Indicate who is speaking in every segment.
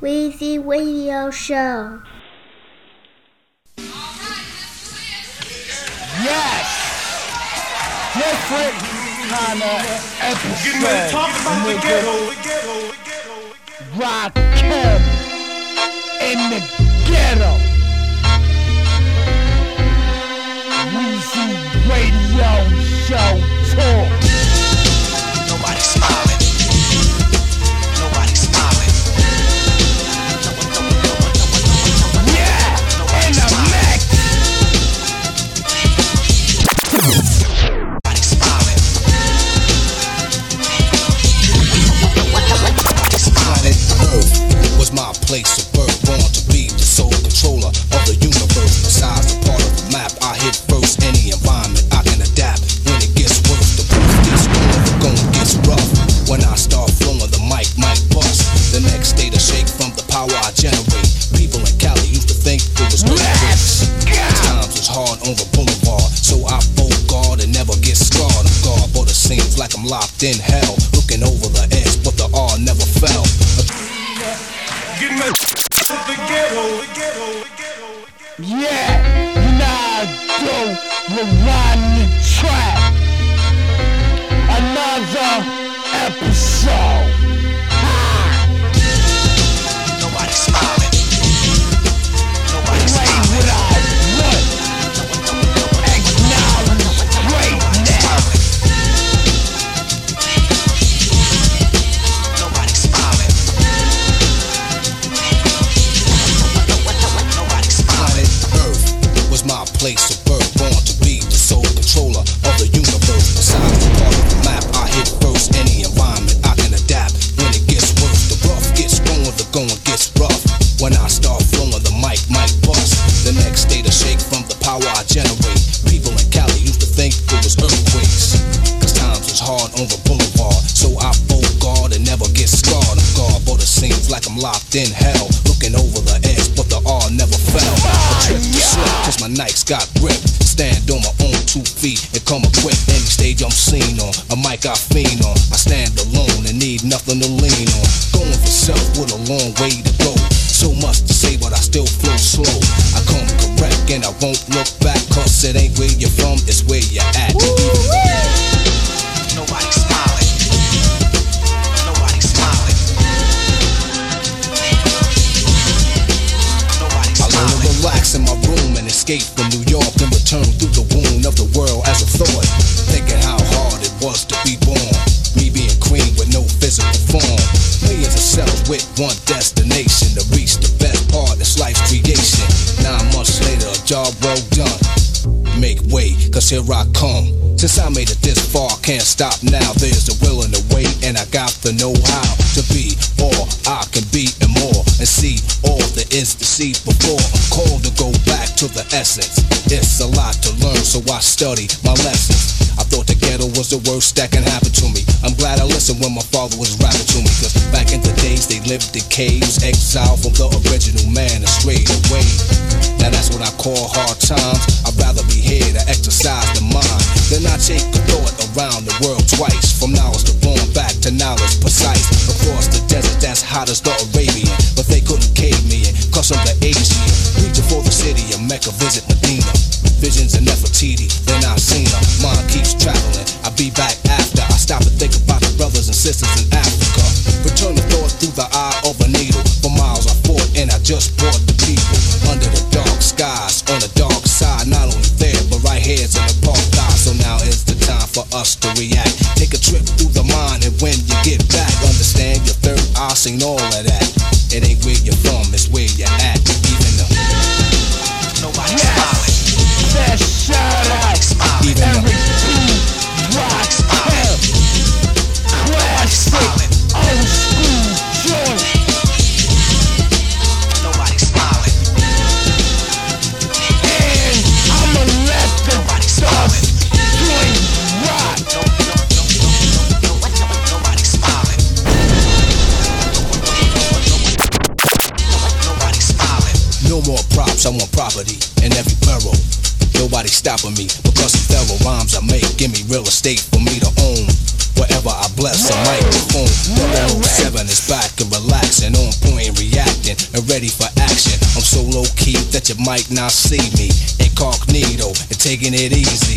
Speaker 1: Weezy Radio Show.
Speaker 2: Yes! Different kind of episode.
Speaker 3: Getting ready to talk about the ghetto, the ghetto, the ghetto, the ghetto.
Speaker 2: In the ghetto. Weezy Radio Show Talk.
Speaker 4: Nobody
Speaker 5: smiles. place. off me. Since I made it this far, can't stop now. There's the will and the way, and I got the know-how to be all I can be and more, and see all there is to see before. I'm called to go back to the essence. It's a lot to learn, so I study my lessons. I thought the ghetto was the worst that can happen to me. I'm glad I listened when my father was rapping to me. Cause back in the days they lived in caves, exiled from the original man and straight away. Now that's what I call hard times. I'd rather be here to exercise the mind then I take the thought around the world twice. From knowledge to born back to knowledge precise. Across the desert that's hot as the Arabian. But they couldn't cave me in, cause I'm the Asian. Reaching for the city of Mecca, visit Medina. Visions of Nefertiti, might not see me. Incognito and taking it easy.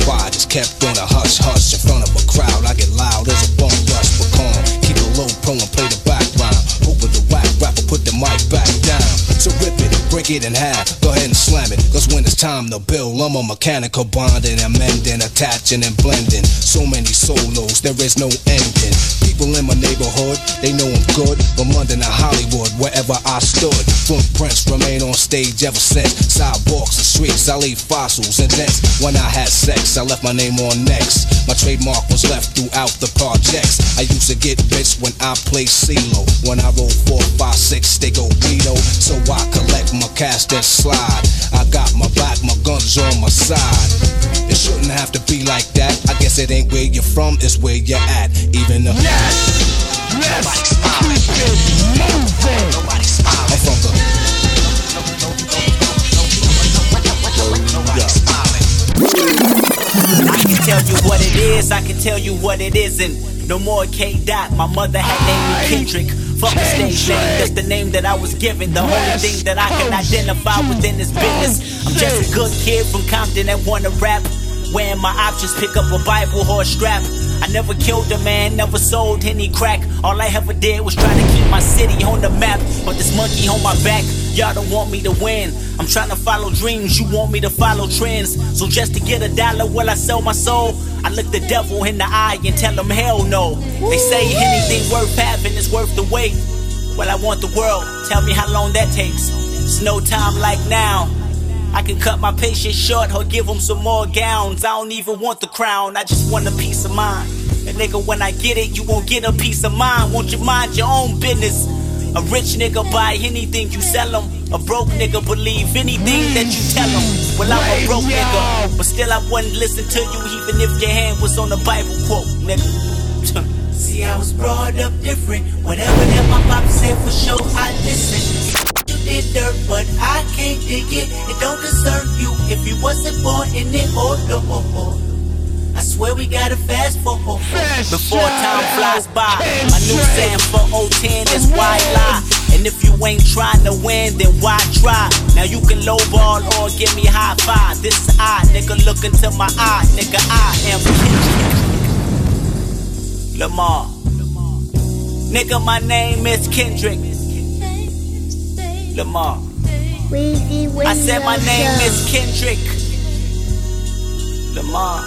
Speaker 5: Quiet just kept on a hush hush in front of a crowd. I get loud as a bone rush, but calm. Keep it low pro and play the background. Hoping the whack rapper put the mic back down. So rip it, break it in half. Go ahead and slam it. Cause when it's time to build, I'm a mechanical bonding and mending, attaching and blending. So many solos, there is no ending. People in my neighborhood, they know I'm good. From London to Hollywood, wherever I stood. Footprints remain on stage ever since. Sidewalks and streets, I leave fossils and dents. When I had sex, I left my name on next. My trademark was left throughout the projects. I used to get rich when I played CeeLo. When I roll four, five, six, they go Guido. So I collect my cash then slide. I got my back, my guns on my side. It shouldn't have to be like that. I guess it ain't where you're from, it's where you're at. Even if
Speaker 2: Yes! Yes! Keep it moving!
Speaker 4: Smiling.
Speaker 5: I'm from the
Speaker 6: I can tell you what it is, I can tell you what it isn't. No more K Dot, my mother had named me Kendrick. Fuck the stage name, that's the name that I was given. The only thing that I can identify within this business. I'm just a good kid from Compton that wanna rap. Wearing my options, pick up a Bible horse strap. I never killed a man, never sold any crack. All I ever did was try to keep my city on the map. But this monkey on my back, y'all don't want me to win. I'm trying to follow dreams, you want me to follow trends. So just to get a dollar, will I sell my soul? I look the devil in the eye and tell him hell no. They say anything worth having is worth the wait. Well, I want the world, tell me how long that takes. It's no time like now. I can cut my patience short or give them some more gowns. I don't even want the crown, I just want a peace of mind. And nigga, when I get it, you won't get a peace of mind. Won't you mind your own business? A rich nigga buy anything you sell him. A broke nigga believe anything that you tell him. Well, I'm a broke nigga, but still I wouldn't listen to you even if your hand was on the Bible quote, nigga. See, I was brought up different. Whatever that my pop said for sure, I listen. Dirt, but I can't dig it. It don't concern you if you wasn't born in it. Oh no. Oh, oh. I swear we gotta fast forward
Speaker 2: Fast
Speaker 6: before time flies by. My new saying for 010 is why lie. And if you ain't trying to win, then why try? Now you can lowball or give me high five. This is I, nigga, look into my eye, nigga. I am Kendrick Lamar. Nigga, my name is Kendrick Lamar.
Speaker 1: Weezy Radio
Speaker 6: I said my name
Speaker 1: Show.
Speaker 6: is Kendrick Lamar.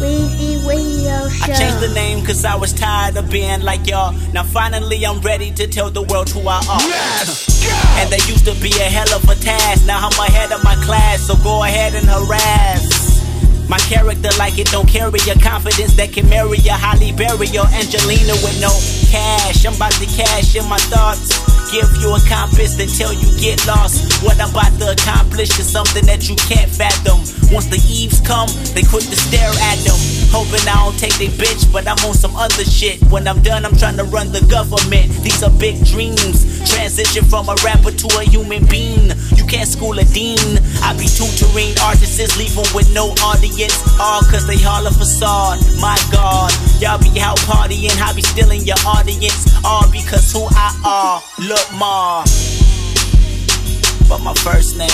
Speaker 1: Weezy Radio Show.
Speaker 6: I changed the name cause I was tired of being like y'all. Now finally I'm ready to tell the world who I are.
Speaker 2: Yes! Go!
Speaker 6: And they used to be a hell of a task. Now I'm ahead of my class, so go ahead and harass. My character like it don't carry a confidence that can marry a Halle Berry or Angelina with no cash. I'm about to cash in my thoughts. Give you a compass until you get lost. What I'm about to accomplish is something that you can't fathom. Once the eves come, they quit to stare at them. Hoping I don't take they bitch, but I'm on some other shit. When I'm done, I'm trying to run the government. These are big dreams. Transition from a rapper to a human being. You can't school a dean. I be tutoring artists, leave 'em with no audience. All cause they a facade. My god, y'all be out partying, I be stealing your audience. All because who I are. Look, Ma. But my first name,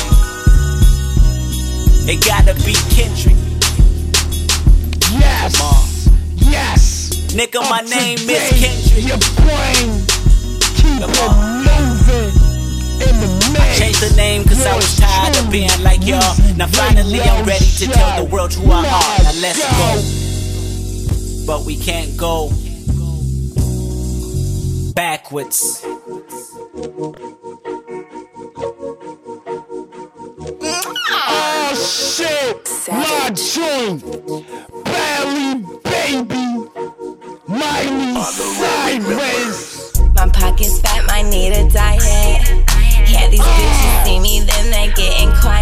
Speaker 6: it gotta be Kendrick.
Speaker 2: Yes! Yes!
Speaker 6: Nigga, my name is Kendrick.
Speaker 2: Your brain keep moving in the. I
Speaker 6: changed the name cause I was tired of being like y'all. Now finally I'm ready to tell the world who I are. Now let's go. But we can't go backwards.
Speaker 2: Oh shit! My joint! Barely baby! Miley sideways!
Speaker 7: My pockets fat, might need a diet. Yeah, these bitches ah. see me, then they getting quiet.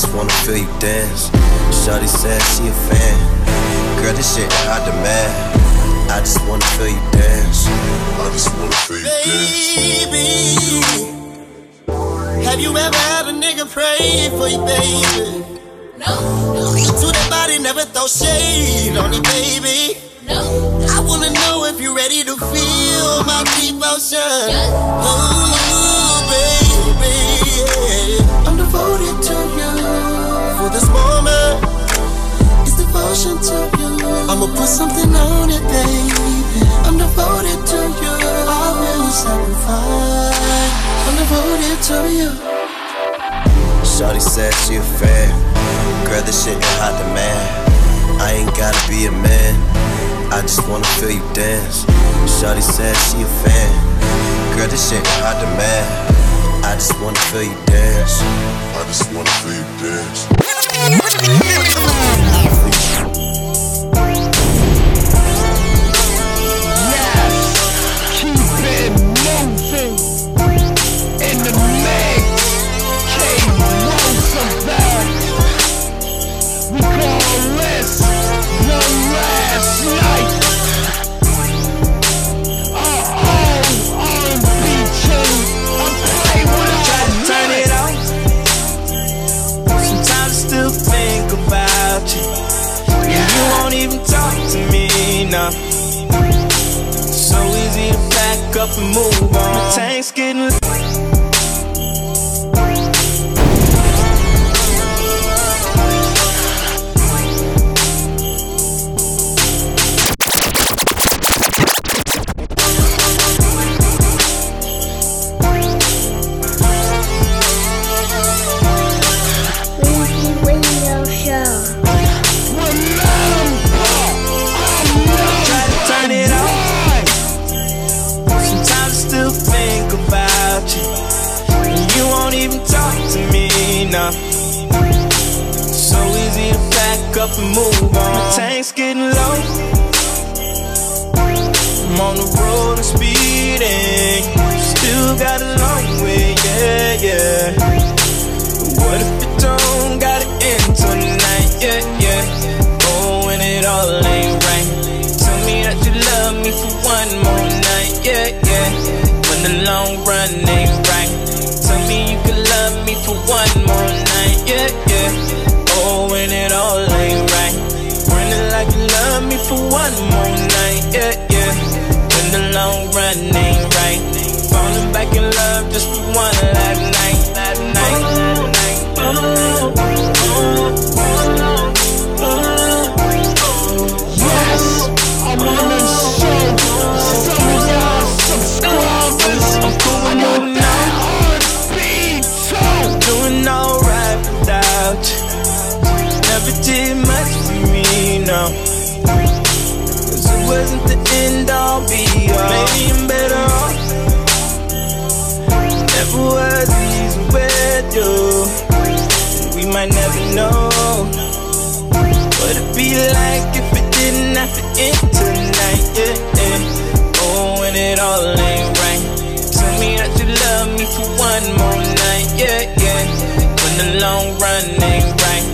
Speaker 7: Just
Speaker 8: wanna feel you dance. Shawty said she a fan. Girl, this shit in high demand. I just wanna feel you dance. I just wanna feel you dance. Baby. Have you ever had a nigga pray for you, baby? No. To that body, never throw shade on you, baby. No. I wanna know if you're ready to feel my devotion. Oh, baby. I'm devoted devotion to you. I'ma put something on it, baby. I'm devoted to you. I will sacrifice. I'm devoted to you. Shawty said she a fan. Girl, this shit in high demand. I ain't gotta be a man. I just wanna feel you dance. Shawty said she a fan. Girl, this shit in high demand. I just wanna feel you dance. I just wanna feel you dance.
Speaker 2: Last night. I'm
Speaker 9: turn it off. Sometimes I still think about you. And you won't even talk to me now. So easy to pack up and move on. My tank's getting now. So easy to pack up and move on. My tank's getting low. I'm on the road and speeding. Still got a long way, yeah, yeah. What if it don't got an end tonight, yeah, yeah. Oh, when it all ain't right. Tell me that you love me for one more night, yeah, yeah. When the long run ain't for one more night, yeah, yeah. Oh, when it all ain't right. Running like you love me for one more night, yeah, yeah. When the long run ain't right. Falling back in love just for one might never know what it'd be like if it didn't have to end tonight. Yeah, yeah. Oh, when it all ain't right. Tell me that you love me for one more night. Yeah, yeah. When the long run ain't right.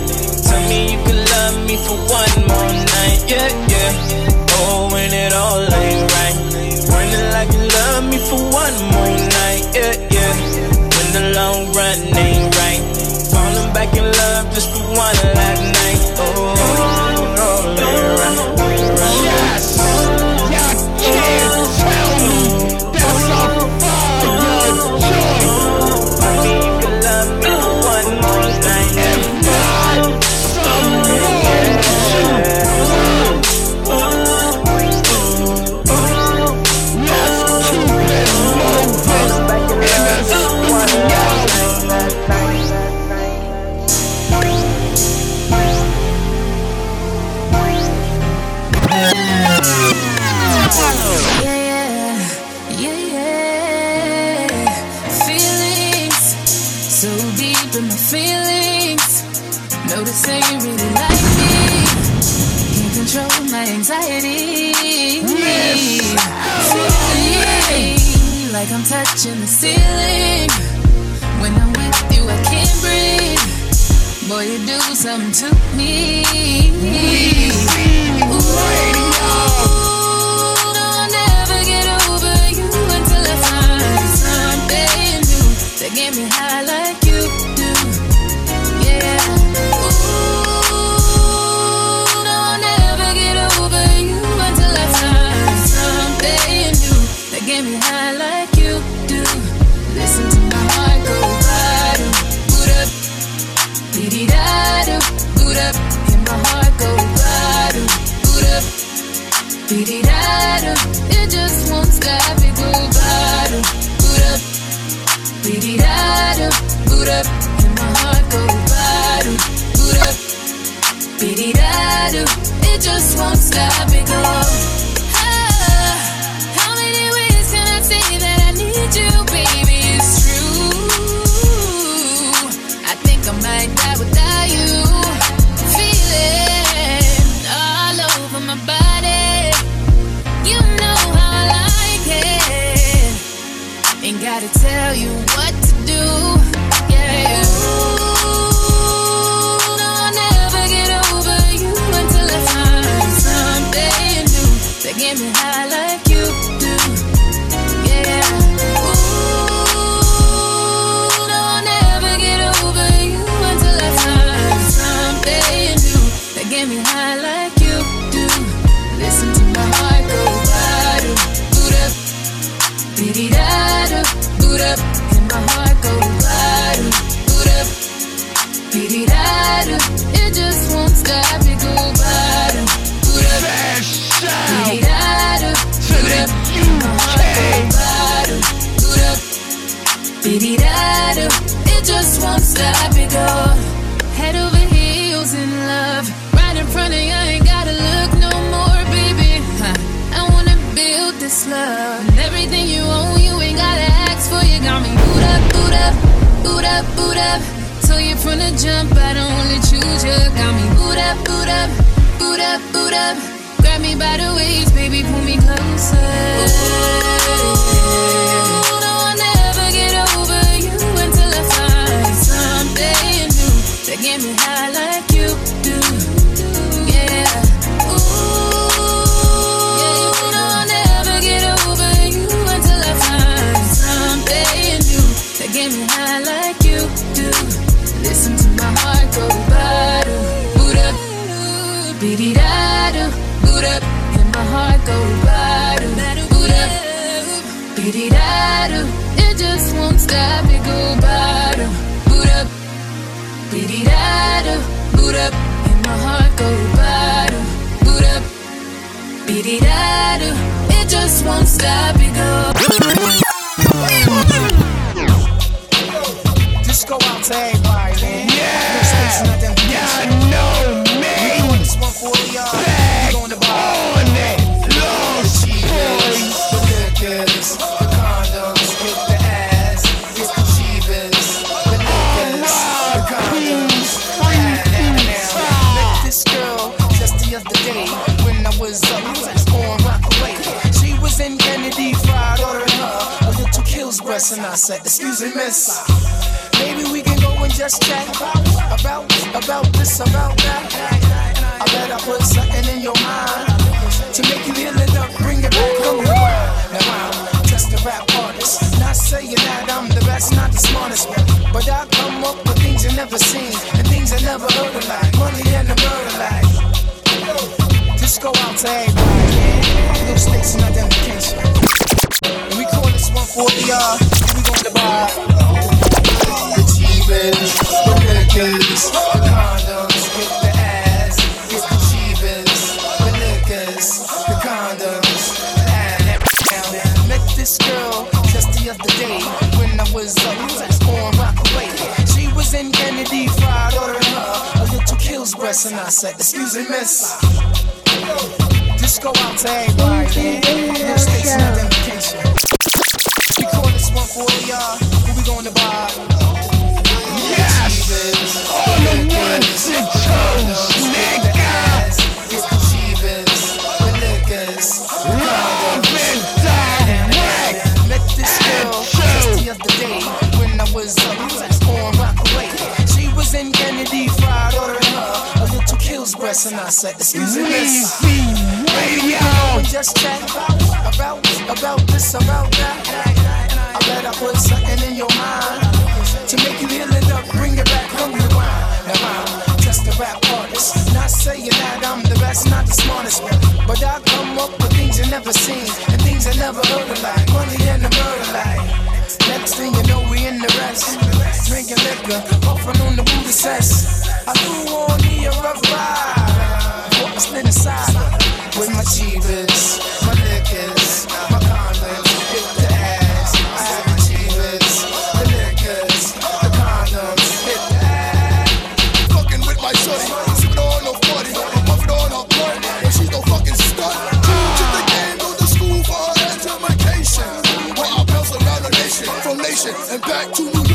Speaker 9: Tell me you can love me for one
Speaker 7: up, and my heart go bottom, boot up. Biddy-da-do, it just won't stop, it go bottom, boot up. Biddy-da-do, boot up, and my heart go bottom, boot up. Biddy-da-do, it just won't stop, it go. Gotta tell you what to do. Yeah. Ooh, no, I'll never get over you until I find something new me high It just won't stop, head over heels in love, right in front of you. Ain't gotta look no more, baby. I wanna build this love. Everything you own, you ain't gotta ask for. You got me boot up, boot up, boot up, boot up. From the jump, I don't wanna choose you. Got me boot up, boot up, boot up, boot up. Grab me by the waist, baby, pull me closer. Ooh, heart go bottom, boot up, biddy da do. It just won't stop, it go bottom, boot up, biddy da boot up, and my heart go bottom, boot up, da. It just won't stop, it go.
Speaker 10: This go out said, Excuse me, miss. Maybe we can go and just chat about about this, about that. I bet I put something in your mind to make you heal it up, bring it back, come rewind. Now I'm just a rap artist, not saying that I'm the best, not the smartest, but I come up with things you never seen and things I never heard of, like money and the murder, like. Just go out to everybody, breast, and I said, Excuse me, miss. Just go out to everybody, man. Little stakes and identification. We call this one for y'all. Uh, who we gonna buy? Yes!
Speaker 2: On the ones and twos,
Speaker 10: kills and I said, Excuse me, miss.
Speaker 2: Radio.
Speaker 10: Just chat about about this, about that. I bet I put something in your mind to make you heal it up, bring it back, come rewind. Now I'm just a rap artist, not saying that I'm the best, not the smartest, but I come up with things you never seen and things I never heard of, like money and the murder, like. Next thing you know, we in the rest, drinking liquor, puffing on the booty cess. I threw on me a rough ride,
Speaker 5: and back to New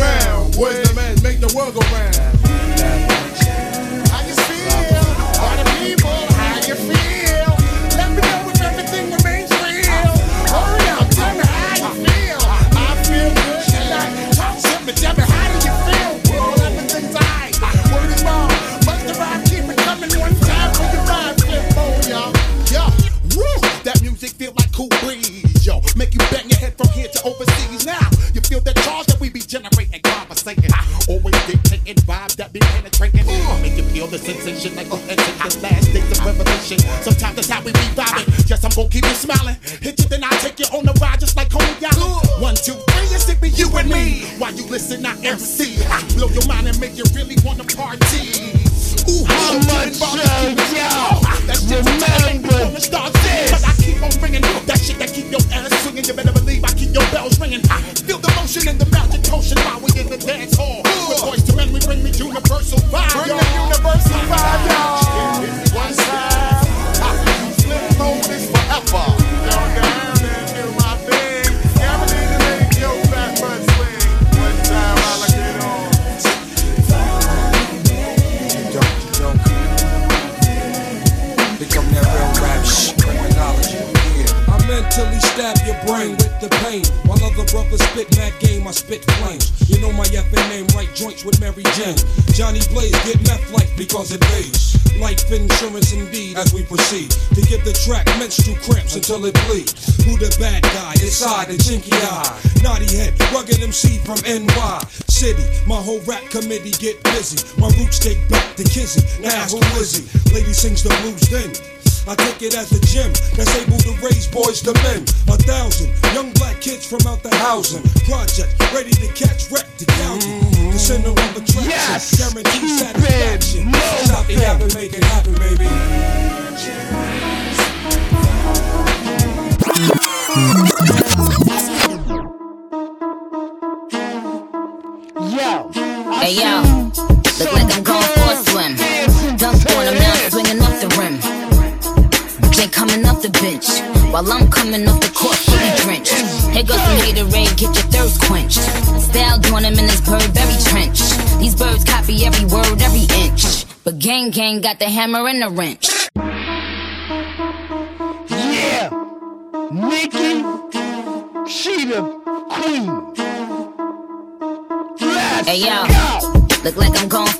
Speaker 11: ground. Boys the man, make the world go round.
Speaker 12: How you feel? All the people, how you feel? Feel
Speaker 13: the sensation like we're entering the last days of revelation. Sometimes that's how we be vibing. Yes, I'm gonna keep you smiling. Hit you, then I'll take you on the ride just like Coney Island. One, two, three, it's it be you and me. While you listen, I MC. I blow your mind and make you really wanna party. Ooh,
Speaker 2: How much of y'all remember
Speaker 13: stars But I keep on ringing that shit that keep your ass swinging. You better believe I keep your bells ringing. I feel the motion and the magic potion while we
Speaker 14: spit flames. You know my effing name, right joints with Mary Jane. Johnny Blaze get meth like because it pays. Life insurance indeed as we proceed to give the track menstrual cramps until it bleeds. Who the bad guy? Inside the chinky eye. Naughty head, rugged MC from NY City. My whole rap committee get busy. My roots take back to Kizzy. Now who is he? Lady sings the blues then. I take it as a gym that's able to raise boys to men. A thousand young black kids from out the housing project, ready to catch wreck to county. The center of attraction,
Speaker 2: Yes,
Speaker 14: guaranteed satisfaction.
Speaker 2: it
Speaker 14: Stop it, happen, make it happen, baby.
Speaker 2: Yo,
Speaker 15: Hey yo, while I'm coming off the court fully drenched. Here goes some haterade, get your thirst quenched. Style doing him in this Burberry trench. These birds copy every word, every inch. But gang gang got the hammer and the wrench.
Speaker 2: yeah, Nikki, she the queen. Let's
Speaker 15: Hey yo,
Speaker 2: go.
Speaker 15: look like I'm going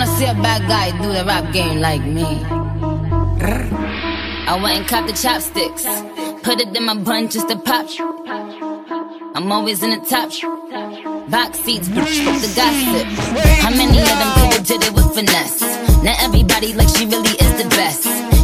Speaker 15: gonna see a bad guy do the rap game like me. I went and copped the chopsticks, put it in my bun just to pop. I'm always in the top. Box seats, bitch, fuck the gossip. How many of them could've did it with finesse? Now everybody like she really is the best.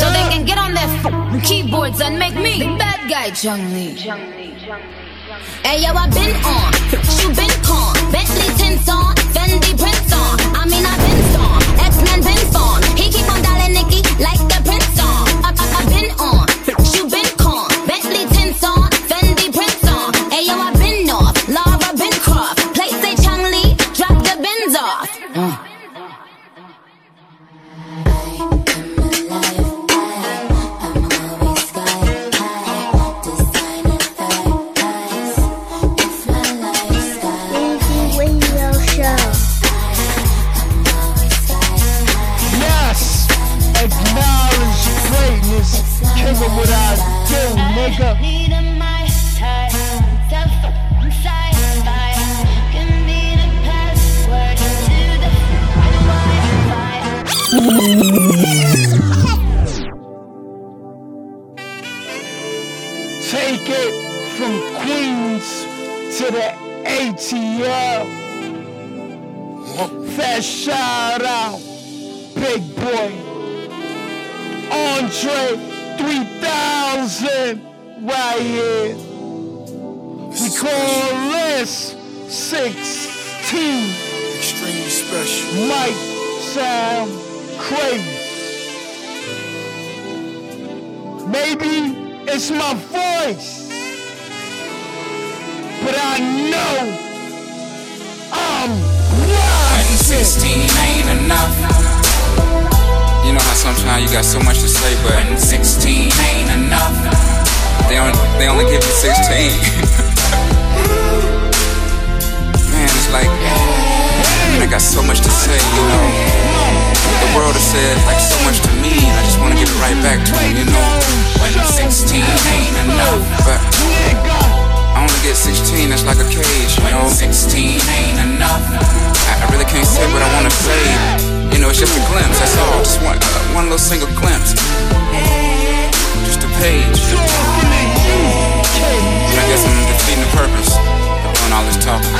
Speaker 15: So they can get on their keyboards and make me the bad guy, Chung Lee. Hey yo, I been on, you been con, Bentley tints on, Fendi prints on. I mean I been on, X Men been on. He keep on dialing Nicki like the
Speaker 2: nigga. Take it from Queens to the ATL. Fast shout out, Big Boi. Andre 3000 right here. Uh, we call this 16.
Speaker 16: Extremely special.
Speaker 2: Might sound crazy. Maybe it's my voice, but I know I'm
Speaker 16: When 16 ain't enough. You know how sometimes you got so much to say, but when 16 ain't enough. They only, they only give you 16. Man, it's like, man, I got so much to say, you know. The world has said like so much to me, and I just want to give it right back to them, you know. When 16 ain't enough, but I only get 16, that's like a cage, you know. 16 ain't enough. I, I really can't say what I want to say. You know, it's just a glimpse, that's all. Just one, uh, one little single glimpse. Page. I guess I'm defeating the purpose of doing all this talking.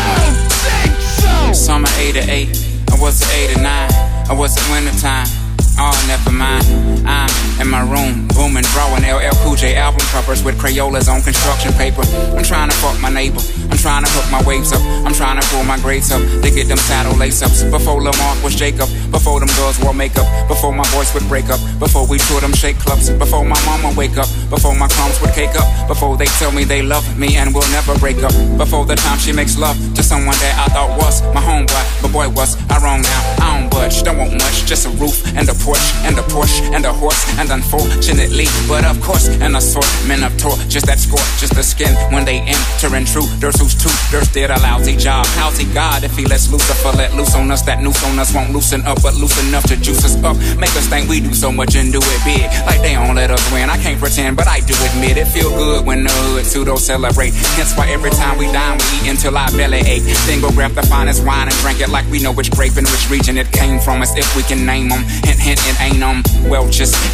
Speaker 16: Summer 88, I was at 89, I was at winter time. Oh, never mind. I'm in my room, booming, drawing LL Cool J album covers with Crayolas on construction paper. I'm trying to fuck my neighbor. I'm trying to hook my waves up. I'm trying to pull my grades up. They get them saddle lace ups. Before Lamar was Jacob. Before them girls wore makeup. Before my voice would break up. Before we toured them shake clubs. Before my mama wake up. Before my crumbs would cake up. Before they tell me they love me and will never break up. Before the time she makes love to someone that I thought was my homeboy. But boy, was I wrong now? I don't budge. Don't want much. Just a roof and a porch and a Porsche and a horse. And unfortunately, but of course, an assortment of. Just that score, just the skin when they enter in true. There's who's two. There's did a lousy job. How's he God if he lets Lucifer let loose on us? That noose on us won't loosen up, but loose enough to juice us up. Make us think we do so much and do it big. Like they don't let us win. I can't pretend, but I do admit it. Feel good when the hood pseudo celebrate. Hence why every time we dine, we eat until our belly ache. Then go grab the finest wine and drink it like we know which grape and which region it came from. As if we can name them. Hint, hint, it ain't them. Well,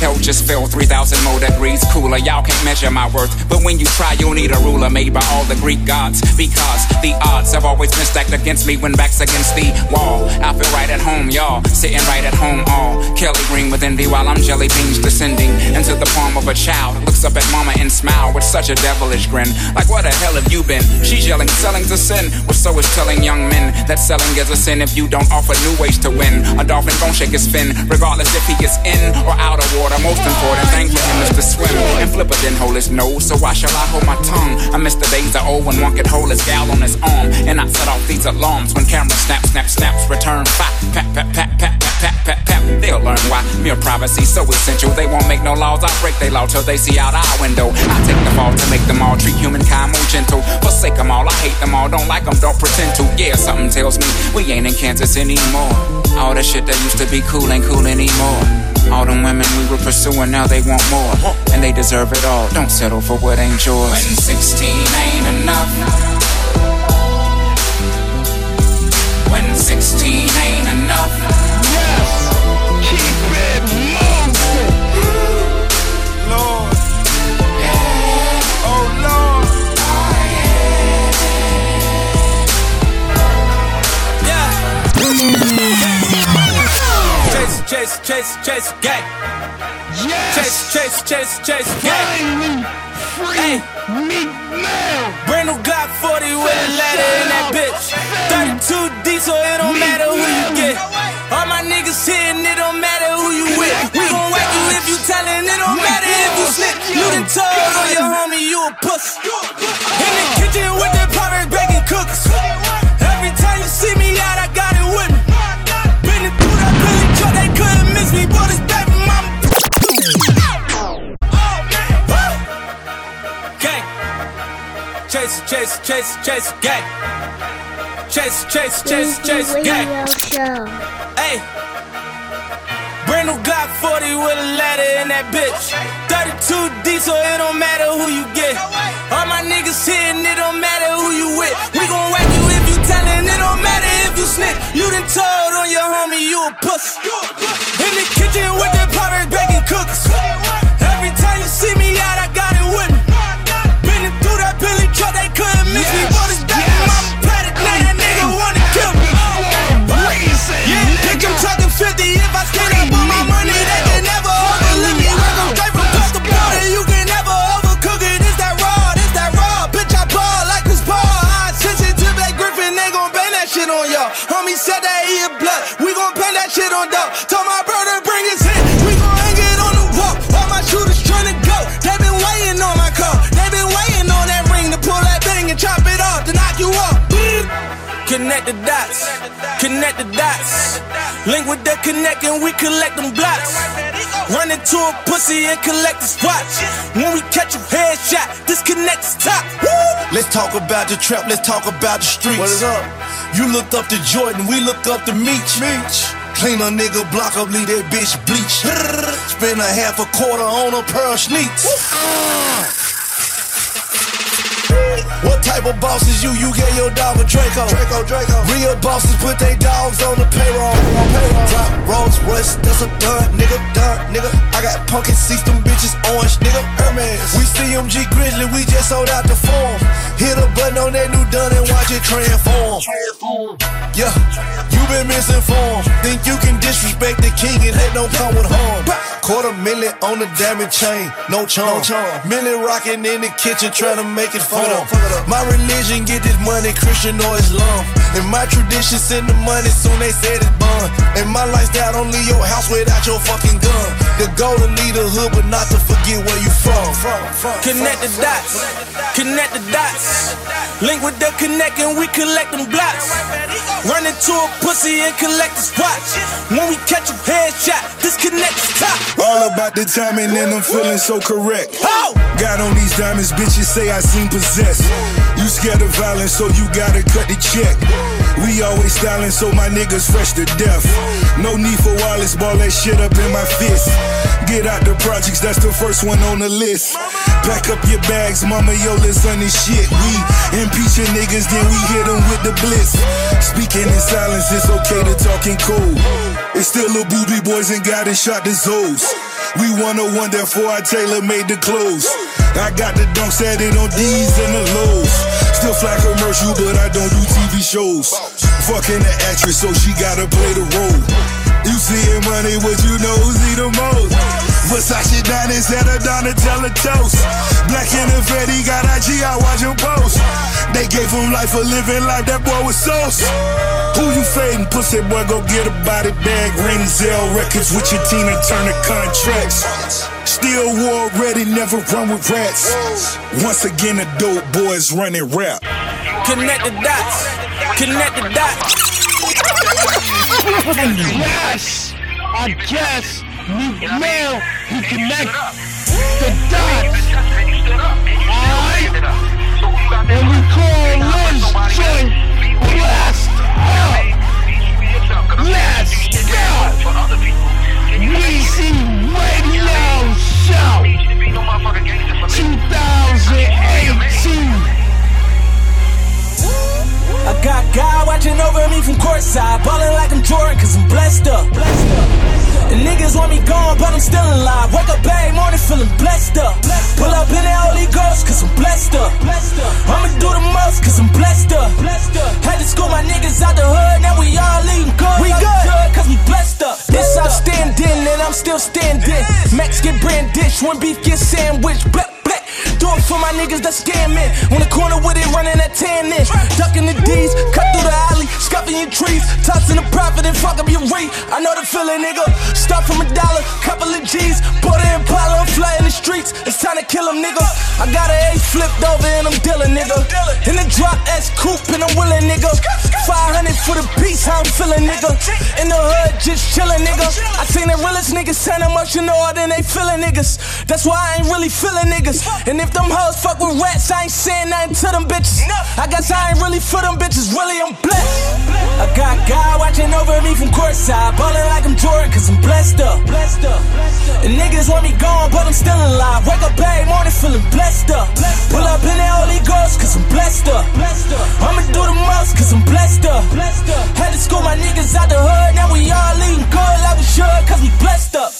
Speaker 16: hell just fell 3,000 more degrees cooler. Y'all can't measure my worth. But when you try, you'll need a ruler made by all the Greek gods. Because the odds have always been stacked against me when back's against the wall. I feel right at home, y'all. Sitting right at home, all. Kelly green with envy while I'm jelly beans descending into the palm of a child. Looks up at mama and smile with such a devilish grin. Like, what the hell have you been? She's yelling, selling's a sin. Well, so is telling young men that selling is a sin if you don't offer new ways to win. A dolphin gon' shake his fin, regardless if he gets in or out of water. Most important thing for him is to swim. And Flipper didn't hold his nose, so why shall I hold my tongue? I miss the days of old when one could hold his gal on his arm. And I set off these alarms when cameras snap, snap, snaps, return fire. Pat, pat, pat, pat, pat, pat, pat, pat. They'll learn why mere privacy so essential. They won't make no laws. I break their law till they see out our window. I take the fall to make them all treat humankind more gentle. Forsake them all. I hate them all, don't like them, don't pretend to. Yeah, something tells me we ain't in Kansas anymore. All the shit that used to be cool ain't cool anymore. All them women we were pursuing, now they want more. And they deserve it all. Don't settle for what ain't yours. When 16 ain't enough. When 16 ain't enough.
Speaker 3: Chase, chase, chase, gang.
Speaker 2: Yes.
Speaker 3: Chase, chase, chase, chase, gang.
Speaker 2: Finally, free
Speaker 3: Hey.
Speaker 2: me now.
Speaker 3: Brand new Glock 40 with a ladder in that bitch. 32 D, so it don't matter who you get. All my niggas hitting, it don't matter who you with. We gon' whack you if you tellin', it don't matter if you slip. You done told on your homie, you a puss. In the kitchen with Chase, chase, gang. Chase, chase, chase, chase, gang. Hey. Brand new Glock 40 with a ladder in that bitch. 32 D, so it don't matter who you get. All my niggas hitting, it don't matter who you with. We gon' whack you if you tellin', it don't matter if you snitch. You done told on your homie, you a puss. In the kitchen with the connect and we collect them blocks. Run into a pussy and collect the spots. When we catch a headshot, disconnect the top.
Speaker 17: Let's talk about the trap, let's talk about the streets. What is up? You looked up to Jordan, we look up to Meech. Meech. Clean a nigga block up, leave that bitch bleach. Spend a half a quarter on a pair of sneaks. What type of boss is you? You get your dog a Draco. Draco, Draco. Real bosses put their dogs on the payroll. payroll. Drop Rolls Royce, that's a dud, nigga, dud, nigga. I got pumpkin seats, them bitches orange, nigga. Hermes. We CMG Grizzly, we just sold out the form. Hit a button on that new done and watch it transform. Yeah, you been misinformed. Think you can disrespect the king and that don't come with harm. Quarter million on the diamond chain, no charm. Million rocking in the kitchen trying to make it fun. My religion get this money, Christian or Islam. And my tradition send the money soon they said it's bond. And my lifestyle don't leave your house without your fucking gun. The goal to lead the hood, but not to forget where you from.
Speaker 3: Connect the dots, connect the dots. Link with the connect and we collect them blocks. Run into a pussy and collect the spots. When we catch a headshot, disconnect the top.
Speaker 18: All about the timing and I'm feeling so correct. Oh! Got on these diamonds, bitches say I seem possessed. You scared of violence, so you gotta cut the check. We always styling, so my niggas fresh to death. No need for wireless, ball that shit up in my fist. Get out the projects, that's the first one on the list. Pack up your bags, mama, yo, let's on this shit. We impeach your niggas, then we hit them with the blitz. Speaking in silence, it's okay to talk in code. It's still little booby boys and got it shot the Zoes. We 101, therefore I tailor made the clothes. I got the dunks at it on D's and the lows. Still fly commercial, but I don't do TV shows. Fucking the actress, so she gotta play the role. You seeing money, what you know see the most. Versace diamonds at a Donatella toast. Black in the Fetty got IG, I watch him post. They gave him life for living life, that boy was sauce. Who you fading? Pussy boy, go get a body bag. Renzel Records with your Tina Turner contracts. Still war ready, never run with rats. Once again, the dope boys running rap.
Speaker 3: Connect the dots, connect the dots.
Speaker 2: Yes! I guess Meek Mill, he connect the dots. Alright? and we call lunch joint blast up. Radio Show 2018.
Speaker 3: I got God watching over me from courtside, ballin' like I'm Jordan, cause I'm blessed up. Blessed up. Niggas want me gone, but I'm still alive. Wake up every morning feeling blessed up. Blessed Pull up in the Holy Ghost, cause I'm blessed up. Blessed up. I'ma do the most, cause I'm blessed up. blessed up. Had to school my niggas out the hood, now we all leaving good. We good, cause we blessed up. This outstanding, and I'm still standing. Max get brand dish, when beef get sandwich. Black, black. Do it for my niggas that scamming. On the corner with it, running at 10 inch. Ducking the D's, cut through scuffing your trees. Tossing the profit and fuck up your rate. I know the feeling, nigga. Start from a dollar, couple of G's. Bought an Impala in the streets. It's time to kill him, nigga. I got an A flipped over and I'm dealing, nigga. In the drop S coupe and I'm willing, nigga. 500 for the piece, how I'm feeling, nigga. In the hood, just chillin', nigga. I seen the realest niggas sound emotional than they feeling niggas. That's why I ain't really feeling niggas. And if them hoes fuck with rats, I ain't saying nothing to them bitches. I guess I ain't really for them bitches, really I'm blessed. I got God watching over me from courtside. Ballin' like I'm Jordan, cause I'm blessed up. And niggas want me gone, but I'm still alive. Wake up every morning feeling blessed up. Pull up in that Holy Ghost, cause I'm blessed up. I'ma do the most, cause I'm blessed up. Blessed up. Had to school my niggas out the hood, now we all leaving good like we should, cause we blessed up.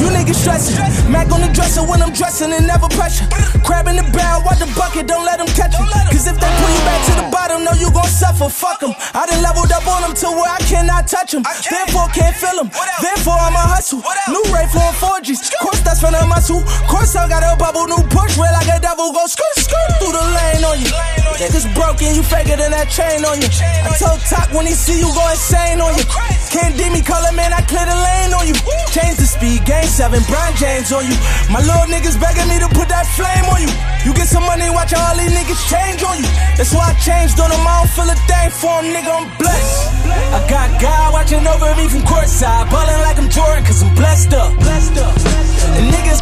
Speaker 3: You niggas stressing. Mac on the dresser when I'm dressing and never pressure. Crab in the barrel, watch the bucket, don't let them catch you. Cause if they pull you back to the bottom, know you gon' suffer. Fuck them. I done leveled up on them to where I cannot touch them. Therefore, can't feel them. Therefore, I'ma hustle. New Ray flowing 4Gs. Course, that's from the muscle. Course, I got a bubble. New push, red like a devil. Go skirt, skirt through the lane on you. Niggas broken, you faker than that chain on you. I told Top when he see you go insane on you. Can't D me, him man, I clear the lane on you. Change the speed, game seven, LeBron James on you. My little niggas begging me to put that flame on you. You get some money, watch all these niggas change on you. That's why I changed on them, I don't feel a thing for them, nigga, I'm blessed. I got God watching over me from courtside, ballin' like I'm Jordan, cause I'm blessed up. Blessed up. And niggas.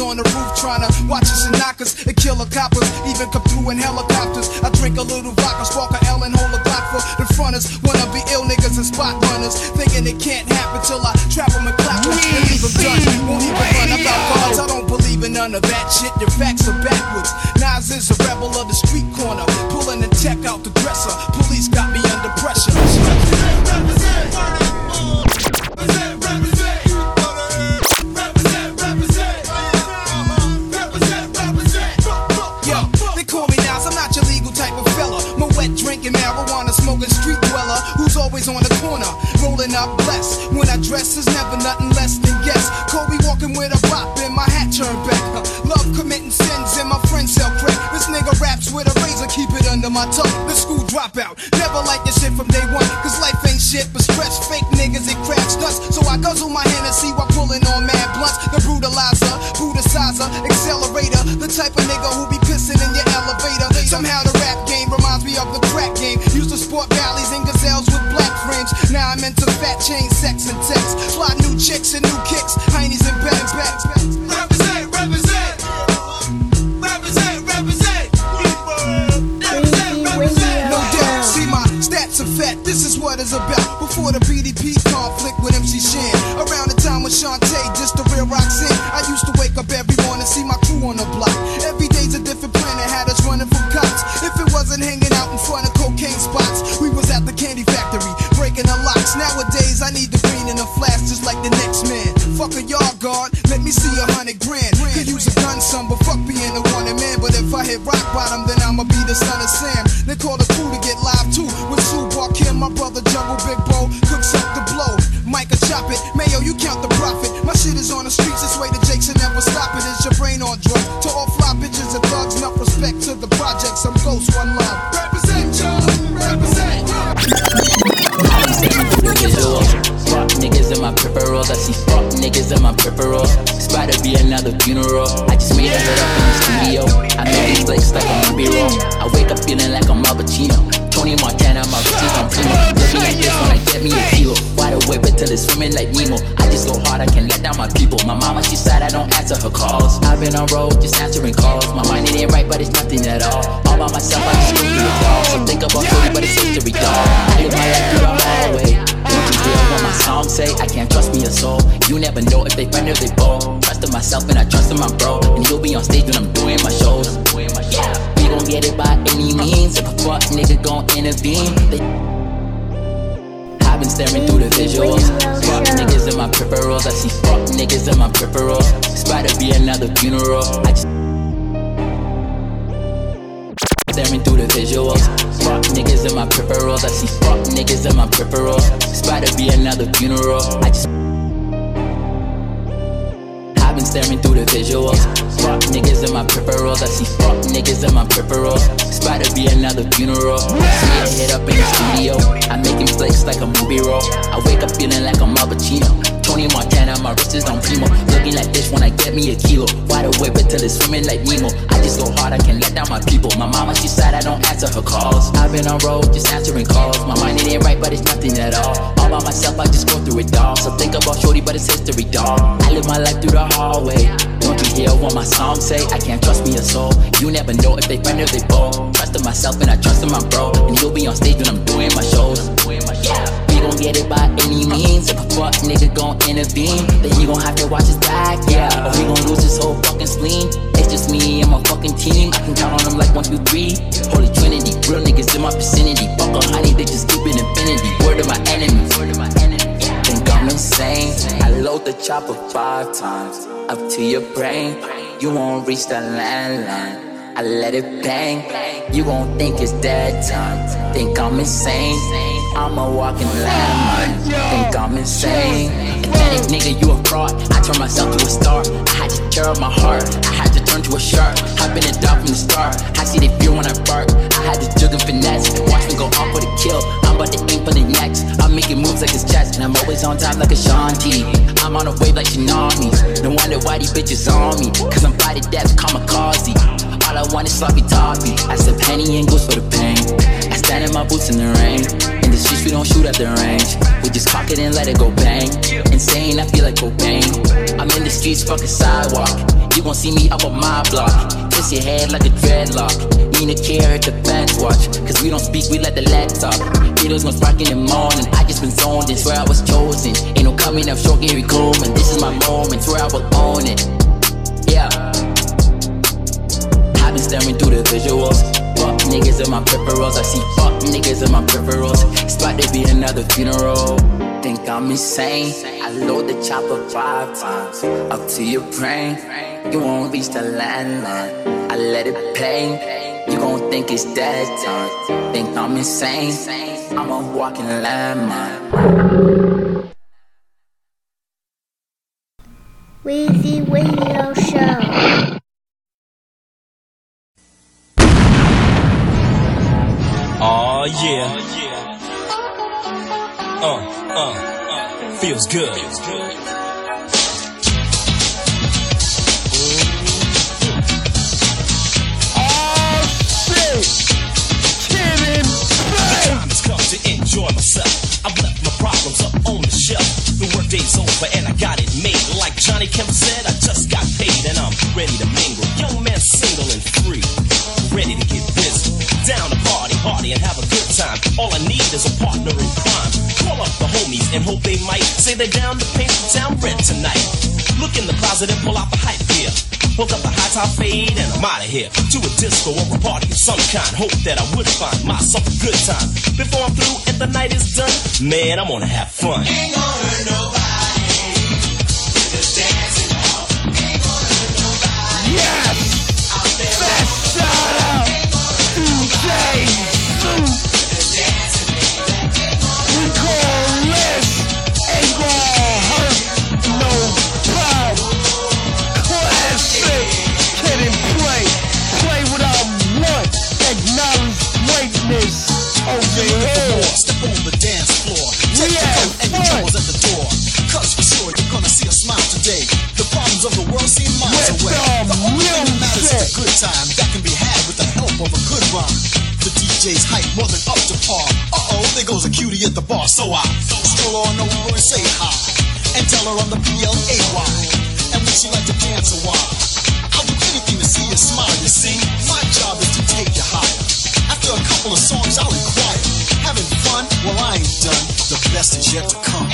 Speaker 19: The on the roof trying to watch us and knock us and kill the coppers. Even come through in helicopters. I drink a little vodka, spark a L and hold a Glock for the fronters. Wanna be ill niggas and spot runners, thinking it can't happen till I trap 'em and clap 'em and leave 'em done. Won't even run about guards. I don't believe in none of that shit. Your facts are backwards. Nas is a rebel of the street Now I'm into fat chain, sex and text. Fly new chicks and new kicks, heinies and bad backs. Represent,
Speaker 20: I've been staring through the visuals. Fuck niggas in my peripherals. I see fuck niggas in my peripherals. It's about to be another funeral. I just staring through the visuals. Fuck niggas in my peripherals. I see fuck niggas in my peripherals. It's about to be another funeral. I just been staring through the visuals. Fuck niggas in my peripherals. I see fuck niggas in my peripherals. It's about to be another funeral. A hit up in the studio. I'm making flicks like a movie roll. I wake up feeling like I'm. Tony Montana, my wrist is on primo. Looking like this when I get me a kilo. Wide awake until it's swimming like Nemo. I just go hard, I can let down my people. My mama, she said I don't answer her calls. I've been on road, just answering calls. My mind it ain't right, but it's nothing at all. All by myself, I just go through it, dog. So think about shorty, but it's history, dog. I live my life through the hallway. Don't you hear what my songs say? I can't trust me a soul. You never know if they friend or they foe. Trusted myself and I trusted my bro. And he'll be on stage when I'm doing my shows. Gon' get it by any means. If a fuck nigga gon' intervene, then he gon' have to watch his back. Yeah, or he gon' lose his whole fucking spleen. It's just me and my fucking team. I can count on them like one, two, three. Holy Trinity, real niggas in my vicinity. Fuck a honey, they just keep it infinity. Word of my enemies. Word of my enemies. Think I'm insane. I load the chopper five times up to your brain. You won't reach the landline. I let it bang. You gon' think it's dead time. Think I'm insane. I'm a walking landmine. Think I'm insane. Pathetic nigga, you a fraud. I turned myself to a star. I had to tear up my heart. I had to turn to a shark. Hop in the dark from the start. I see they fear when I bark. I had to jug and finesse. Watch me go off for the kill. I'm about to aim for the next. I'm making moves like it's chess. And I'm always on time like Ashanti. I'm on a wave like tsunamis. No wonder why these bitches on me. Cause I'm the death, kamikaze. All I want is sloppy toppy. I sip penny and goes for the pain. I stand in my boots in the rain. In the streets, we don't shoot at the range. We just cock it and let it go bang. Insane, I feel like cocaine. I'm in the streets, fucking sidewalk. You gon' see me up on my block. Twist your head like a dreadlock. Need a care at the fans watch. Cause we don't speak, we let the talk. Videos gon' spark in the morning. I just been zoned in, swear I was chosen. Ain't no coming up short, Gary Coleman. This is my moment, swear I will own it. Yeah. I've been staring through the visuals. Fuck niggas in my peripherals. I see fuck niggas in my peripherals. Spot to be another funeral. Think I'm insane. I load the chopper five times up to your brain. You won't reach the landline. I let it play. You gon' think it's dead time. Think I'm insane. I'm a walking landmine.
Speaker 1: Weezy Radio Show.
Speaker 9: Oh yeah. Uh, uh, feels good. Has come to enjoy myself. I've left my problems up on the shelf. Workday's over and I got it made. Like Johnny Kemp said, I just got paid and I'm ready to mingle. Young man, single and free, ready to get busy. Down to party, party and have a good time. All I need is a partner in crime. Call up the homies and hope they might say they're down to paint the town red tonight. Look in the closet and pull out the hype gear. Hook up the high top fade and I'm out of here. To a disco or a party of some kind. Hope that I would find myself a good time. Before I'm through and the night is done, man, I'm gonna have fun. Ain't gonna hurt nobody.
Speaker 2: Yes!
Speaker 17: Good time that can be had with the help of a good rhyme. The DJ's hype more than up to par. Uh oh, there goes a cutie at the bar, so I stroll on over and say hi and tell her I'm the PLAY. And would she like to dance a while? I'll do anything to see you smile. You see, my job is to take you higher. After a couple of songs, I'll inquire. Having fun? Well, I ain't done. The best is yet to come.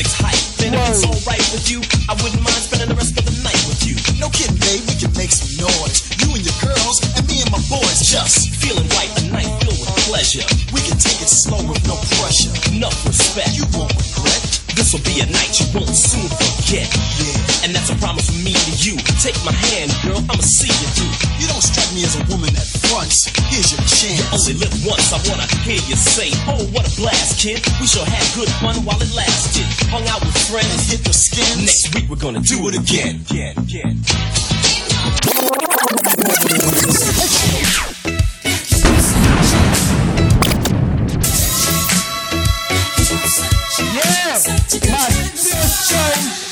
Speaker 17: Music's hype, and if it's alright with you, I wouldn't mind spending the rest of the night with you. No kidding, babe, we can make some noise. You and your girls, and me and my boys, just feeling right, a night filled with pleasure. We can take it slow with no pressure. Enough respect, you won't a night you won't soon forget. Yeah, and that's a promise from me to you. Take my hand, girl, I'ma see you through. You don't strike me as a woman that fronts. Here's your chance. You only live once, I wanna hear you say, Oh, what a blast, kid. We sure had good fun while it lasted. Hung out with friends, and hit the skins. Next week we're gonna do it again. again, again.
Speaker 7: Disco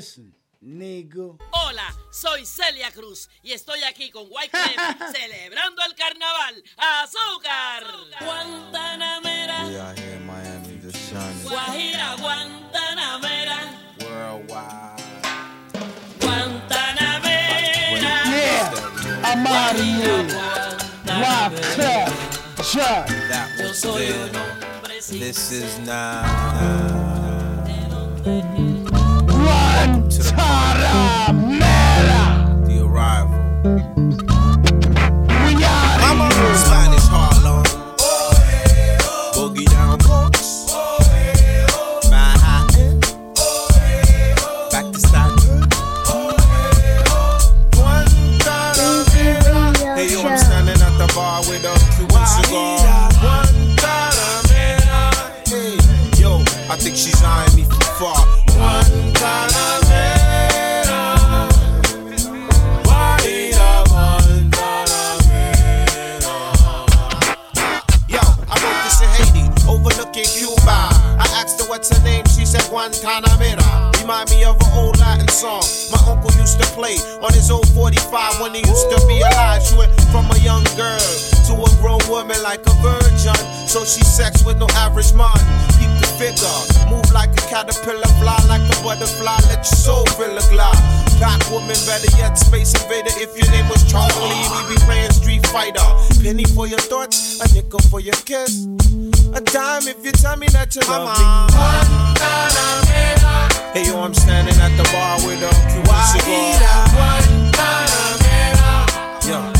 Speaker 7: Listen, nigga.
Speaker 21: Hola, soy Celia Cruz y estoy aquí con Wyclef celebrando el carnaval. ¡Azúcar! Guantanamera,
Speaker 22: We out here in Miami just shining
Speaker 21: Guajira, Guantanamera,
Speaker 22: worldwide.
Speaker 21: Guantanamera.
Speaker 7: Yeah, I'm out of here. Clap, shot.
Speaker 22: That was then. This is
Speaker 7: Guantanamera.
Speaker 22: The arrival.
Speaker 6: Song my uncle used to play on his old 45 when he used to be alive. She went from a young girl to a grown woman like a virgin. So she sex with no average man. Keep the figure, move like a caterpillar, fly like a butterfly, let your soul fill a glide. Pack woman, better yet, space invader. If your name was Chong Lee, we be playing Street Fighter. Penny for your thoughts, a nickel for your kiss. A dime if you tell me that you love me. Hey yo, I'm standing at the bar with a Cuban cigar. Yo, I think she's